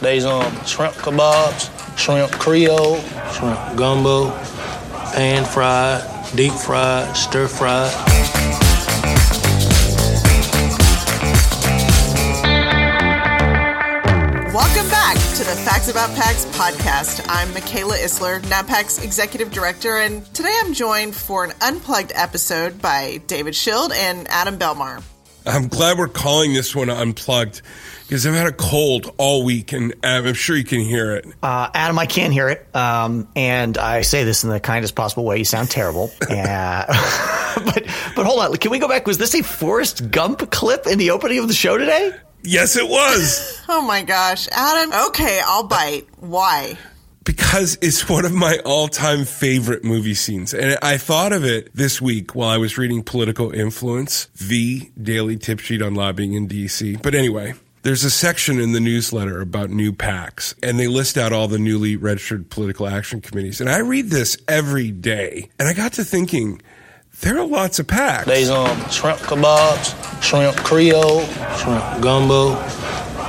They's um shrimp kebabs, shrimp creole, shrimp gumbo, pan fried, deep fried, stir fried. Welcome back to the Facts About PACs podcast. I'm Micaela Isler, NABPAC's executive director, and today I'm joined for an unplugged episode by David Schild and Adam Belmar. I'm glad we're calling this one unplugged because I've had a cold all week, and I'm sure you can hear it. Uh, Adam, I can't hear it, um, and I say this in the kindest possible way. You sound terrible. uh, but but hold on, can we go back? Was this a Forrest Gump clip in the opening of the show today? Yes, it was. oh my gosh, Adam. Okay, I'll bite. Why? Because it's one of my all-time favorite movie scenes. And I thought of it this week while I was reading Politico Influence, the daily tip sheet on lobbying in DC. But anyway, there's a section in the newsletter about new PACs, and they list out all the newly registered political action committees. And I read this every day, and I got to thinking, there are lots of PACs. There's um shrimp kebabs, shrimp creole, shrimp gumbo,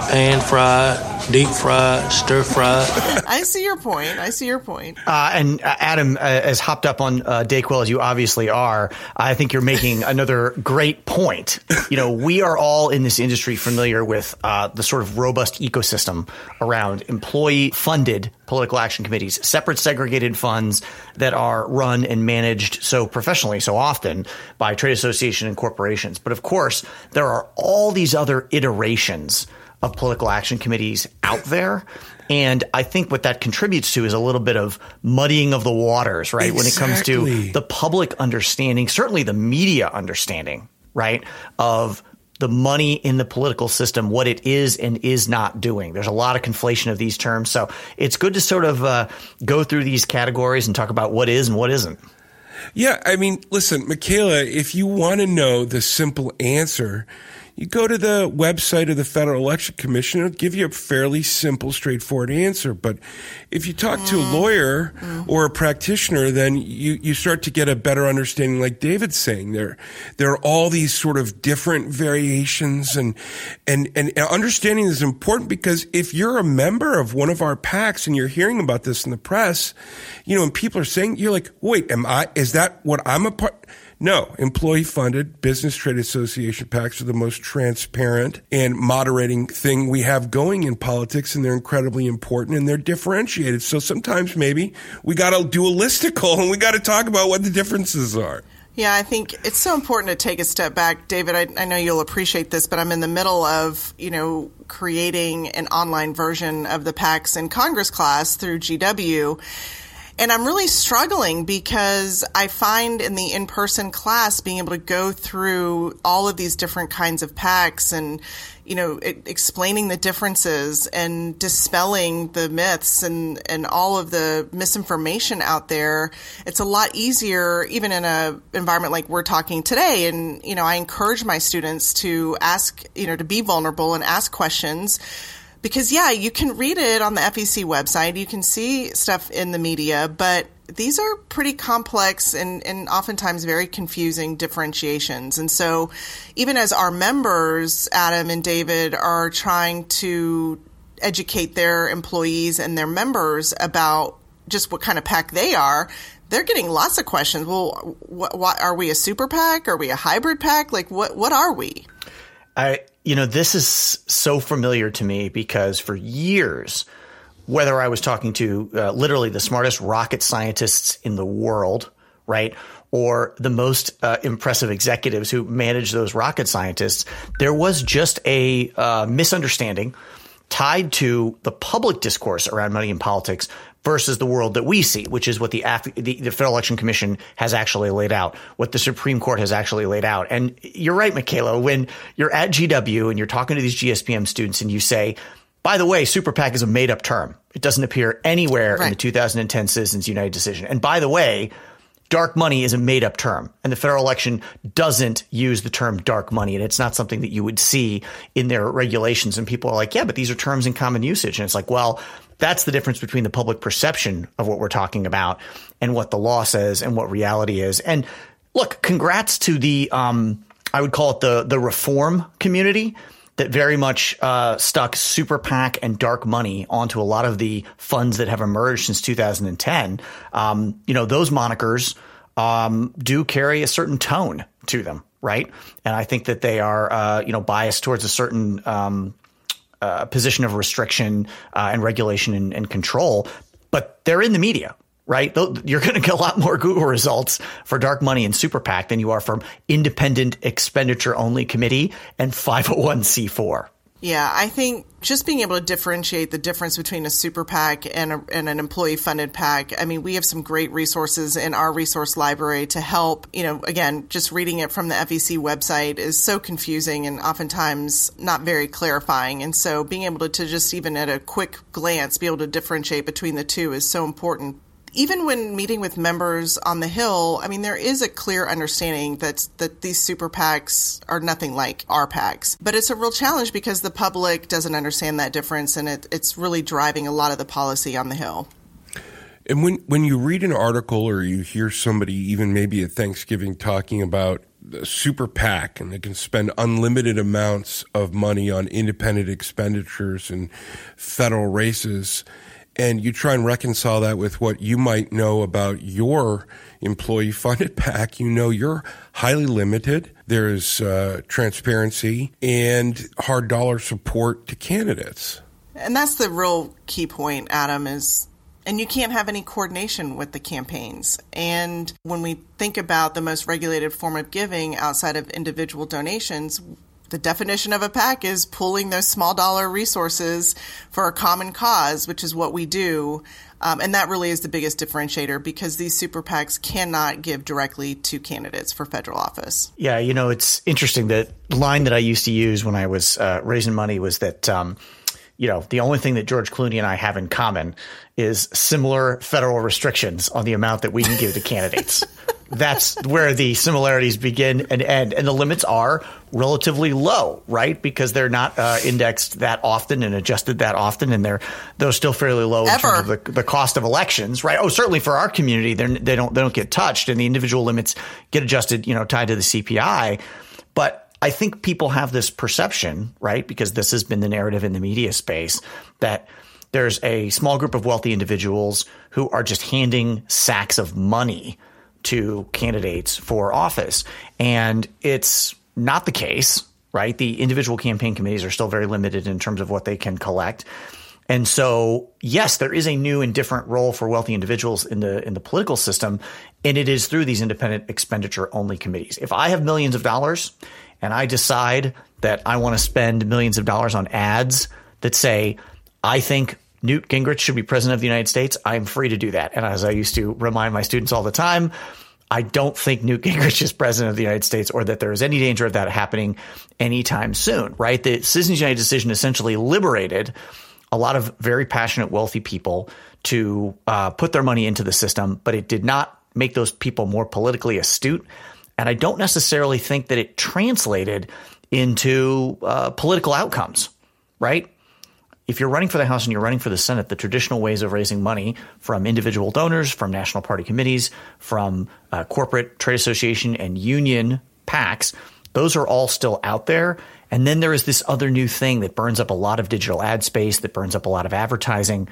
pan fried, deep fried, stir fried. I see your point. I see your point. Uh, and uh, Adam, uh, as hopped up on uh, Dayquil as you obviously are, I think you're making another great point. You know, we are all in this industry familiar with uh, the sort of robust ecosystem around employee-funded political action committees, separate segregated funds that are run and managed so professionally, so often by trade association and corporations. But of course, there are all these other iterations of political action committees out there. And I think what that contributes to is a little bit of muddying of the waters, right? Exactly. When it comes to the public understanding, certainly the media understanding, right? Of the money in the political system, what it is and is not doing. There's a lot of conflation of these terms. So it's good to sort of uh, go through these categories and talk about what is and what isn't. Yeah. I mean, listen, Micaela, if you want to know the simple answer, you go to the website of the Federal Election Commission, it'll give you a fairly simple, straightforward answer. But if you talk to a mm. lawyer mm. or a practitioner, then you, you start to get a better understanding, like David's saying. There, there are all these sort of different variations and, and, and understanding is important because if you're a member of one of our PACs and you're hearing about this in the press, you know, and people are saying, you're like, wait, am I, is that what I'm a part? No, employee funded business trade association PACs are the most transparent and moderating thing we have going in politics, and they're incredibly important and they're differentiated. So sometimes maybe we got to do a listicle and we got to talk about what the differences are. Yeah, I think it's so important to take a step back, David. I, I, know you'll appreciate this, but I'm in the middle of you know creating an online version of the PACs in Congress class through GW, and I'm really struggling because I find in the in person class being able to go through all of these different kinds of PACs and, you know, it, explaining the differences and dispelling the myths and, and all of the misinformation out there. It's a lot easier, even in a environment like we're talking today. And, you know, I encourage my students to ask, you know, to be vulnerable and ask questions because yeah, you can read it on the FEC website. You can see stuff in the media, but these are pretty complex and, and oftentimes very confusing differentiations. And so even as our members, Adam and David, are trying to educate their employees and their members about just what kind of PAC they are, they're getting lots of questions. Well, what, are we a super PAC? Are we a hybrid PAC? Like what, what are we? I, you know, this is so familiar to me because for years, whether I was talking to uh, literally the smartest rocket scientists in the world, right? Or the most uh, impressive executives who manage those rocket scientists, there was just a uh, misunderstanding tied to the public discourse around money in politics versus the world that we see, which is what the, the, the Federal Election Commission has actually laid out, what the Supreme Court has actually laid out. And you're right, Micaela, when you're at GW and you're talking to these GSPM students and you say, by the way, super PAC is a made up term. It doesn't appear anywhere right. in the 2010 Citizens United decision. And by the way, dark money is a made up term and the federal election doesn't use the term dark money and it's not something that you would see in their regulations and people are like yeah but these are terms in common usage and it's like well that's the difference between the public perception of what we're talking about and what the law says and what reality is. And look, congrats to the, um, I would call it the, the reform community that very much uh, stuck super PAC and dark money onto a lot of the funds that have emerged since 2010. Um, you know, those monikers um, do carry a certain tone to them, right? And I think that they are, uh, you know, biased towards a certain um, uh, position of restriction uh, and regulation and, and control, but they're in the media, right? You're going to get a lot more Google results for dark money and super PAC than you are from independent expenditure only committee and 501c4. Yeah, I think just being able to differentiate the difference between a super PAC and, a, and an employee funded PAC. I mean, we have some great resources in our resource library to help. You know, again, just reading it from the FEC website is so confusing and oftentimes not very clarifying. And so being able to, to just even at a quick glance be able to differentiate between the two is so important even when meeting with members on the Hill, I mean, there is a clear understanding that that these super PACs are nothing like our PACs. But it's a real challenge because the public doesn't understand that difference, and it, it's really driving a lot of the policy on the Hill. And when when you read an article or you hear somebody, even maybe at Thanksgiving, talking about the super PAC and they can spend unlimited amounts of money on independent expenditures and federal races and you try and reconcile that with what you might know about your employee funded PAC, you know you're highly limited. There's uh, transparency and hard dollar support to candidates. And that's the real key point, Adam, is and you can't have any coordination with the campaigns. And when we think about the most regulated form of giving outside of individual donations, the definition of a PAC is pooling those small dollar resources for a common cause, which is what we do. Um, and that really is the biggest differentiator because these super PACs cannot give directly to candidates for federal office. Yeah, you know, it's interesting. The line that I used to use when I was uh, raising money was that, um, you know, the only thing that George Clooney and I have in common is similar federal restrictions on the amount that we can give to candidates. that's where the similarities begin and end. And the limits are relatively low, right? Because they're not uh, indexed that often and adjusted that often, and they're they're still fairly low Ever. in terms of the, the cost of elections, right? Oh, certainly for our community, they they don't they don't get touched, and the individual limits get adjusted, you know, tied to the CPI. But I think people have this perception, right? Because this has been the narrative in the media space that there's a small group of wealthy individuals who are just handing sacks of money to candidates for office. And it's not the case, right? The individual campaign committees are still very limited in terms of what they can collect. And so, yes, there is a new and different role for wealthy individuals in the in the political system, and it is through these independent expenditure only committees. If I have millions of dollars and I decide that I want to spend millions of dollars on ads that say I think Newt Gingrich should be president of the United States, I'm free to do that. And as I used to remind my students all the time, I don't think Newt Gingrich is president of the United States or that there is any danger of that happening anytime soon, right? The Citizens United decision essentially liberated a lot of very passionate, wealthy people to uh, put their money into the system, but it did not make those people more politically astute. And I don't necessarily think that it translated into uh, political outcomes, right? If you're running for the House and you're running for the Senate, the traditional ways of raising money from individual donors, from national party committees, from uh, corporate trade association and union PACs, those are all still out there. And then there is this other new thing that burns up a lot of digital ad space, that burns up a lot of advertising,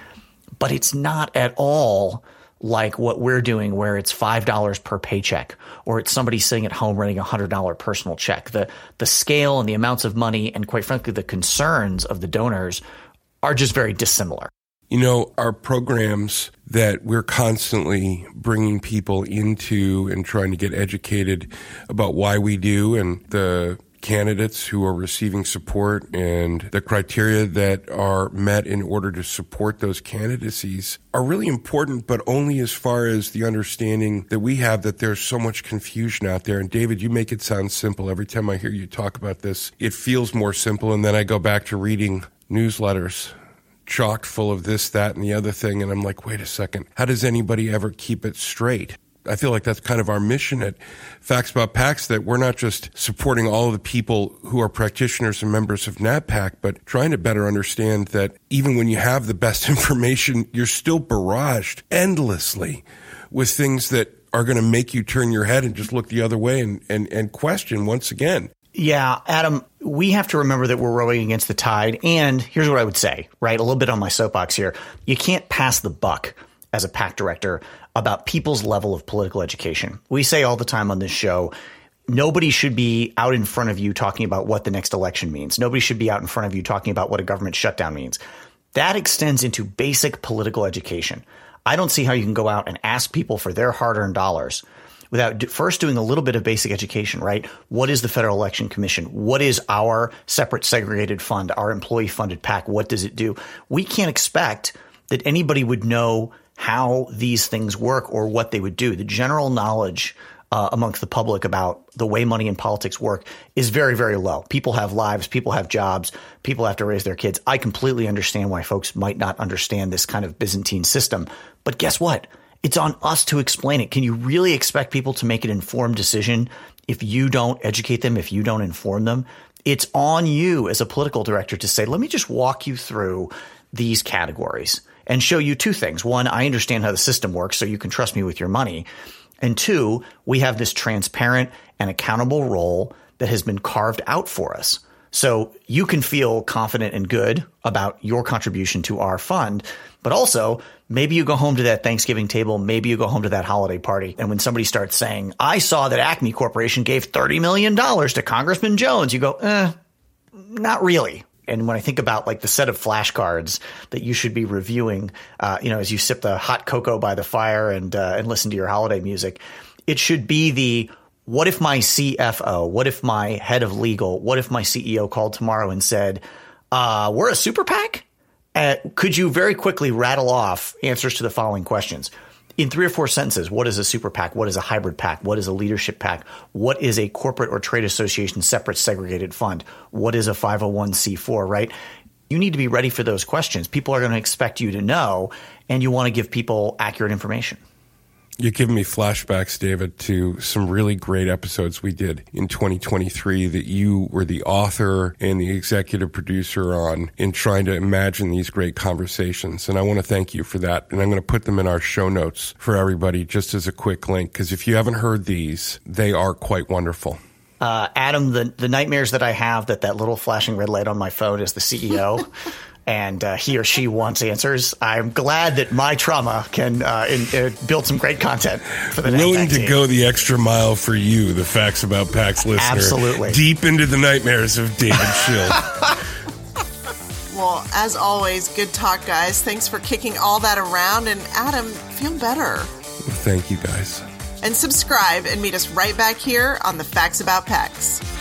but it's not at all like what we're doing where it's $5 per paycheck or it's somebody sitting at home writing a $100 personal check. The, the scale and the amounts of money and quite frankly, the concerns of the donors are just very dissimilar. You know, our programs that we're constantly bringing people into and trying to get educated about why we do and the candidates who are receiving support and the criteria that are met in order to support those candidacies are really important, but only as far as the understanding that we have that there's so much confusion out there. And David, you make it sound simple. Every time I hear you talk about this, it feels more simple. And then I go back to reading newsletters chock full of this, that, and the other thing. And I'm like, wait a second. How does anybody ever keep it straight? I feel like that's kind of our mission at Facts About PACs that we're not just supporting all of the people who are practitioners and members of NABPAC, but trying to better understand that even when you have the best information, you're still barraged endlessly with things that are going to make you turn your head and just look the other way and, and, and question once again Yeah, Adam, we have to remember that we're rowing against the tide. And here's what I would say, right? A little bit on my soapbox here. You can't pass the buck as a PAC director about people's level of political education. We say all the time on this show, nobody should be out in front of you talking about what the next election means. Nobody should be out in front of you talking about what a government shutdown means. That extends into basic political education. I don't see how you can go out and ask people for their hard earned dollars without first doing a little bit of basic education, right? What is the Federal Election Commission? What is our separate segregated fund, our employee funded PAC? What does it do? We can't expect that anybody would know how these things work or what they would do. The general knowledge uh, amongst the public about the way money and politics work is very, very low. People have lives, people have jobs, people have to raise their kids. I completely understand why folks might not understand this kind of Byzantine system. But guess what? It's on us to explain it. Can you really expect people to make an informed decision if you don't educate them, if you don't inform them? It's on you as a political director to say, let me just walk you through these categories and show you two things. One, I understand how the system works, so you can trust me with your money. And two, we have this transparent and accountable role that has been carved out for us. So you can feel confident and good about your contribution to our fund, but also maybe you go home to that Thanksgiving table, maybe you go home to that holiday party. And when somebody starts saying, I saw that Acme Corporation gave $30 million to Congressman Jones, you go, eh, not really. And when I think about like the set of flashcards that you should be reviewing, uh, you know, as you sip the hot cocoa by the fire and uh, and listen to your holiday music, it should be the what if my CFO, what if my head of legal, what if my CEO called tomorrow and said, uh, "We're a super PAC." Uh, could you very quickly rattle off answers to the following questions? in three or four sentences, what is a super PAC? What is a hybrid PAC? What is a leadership PAC? What is a corporate or trade association separate segregated fund? What is a 501c4, right? You need to be ready for those questions. People are going to expect you to know, and you want to give people accurate information. You're giving me flashbacks, David, to some really great episodes we did in 2023 that you were the author and the executive producer on in trying to imagine these great conversations. And I want to thank you for that. And I'm going to put them in our show notes for everybody just as a quick link. Because if you haven't heard these, they are quite wonderful. Uh, Adam, the, the nightmares that I have that that little flashing red light on my phone is the CEO. and uh, he or she wants answers. I'm glad that my trauma can uh, in, uh, build some great content for the willing to go the extra mile for you. The facts about PACs listener, absolutely deep into the nightmares of David Schild. well, as always, good talk, guys. Thanks for kicking all that around, and Adam, feel better. Well, thank you, guys. And subscribe and meet us right back here on the Facts About PACs.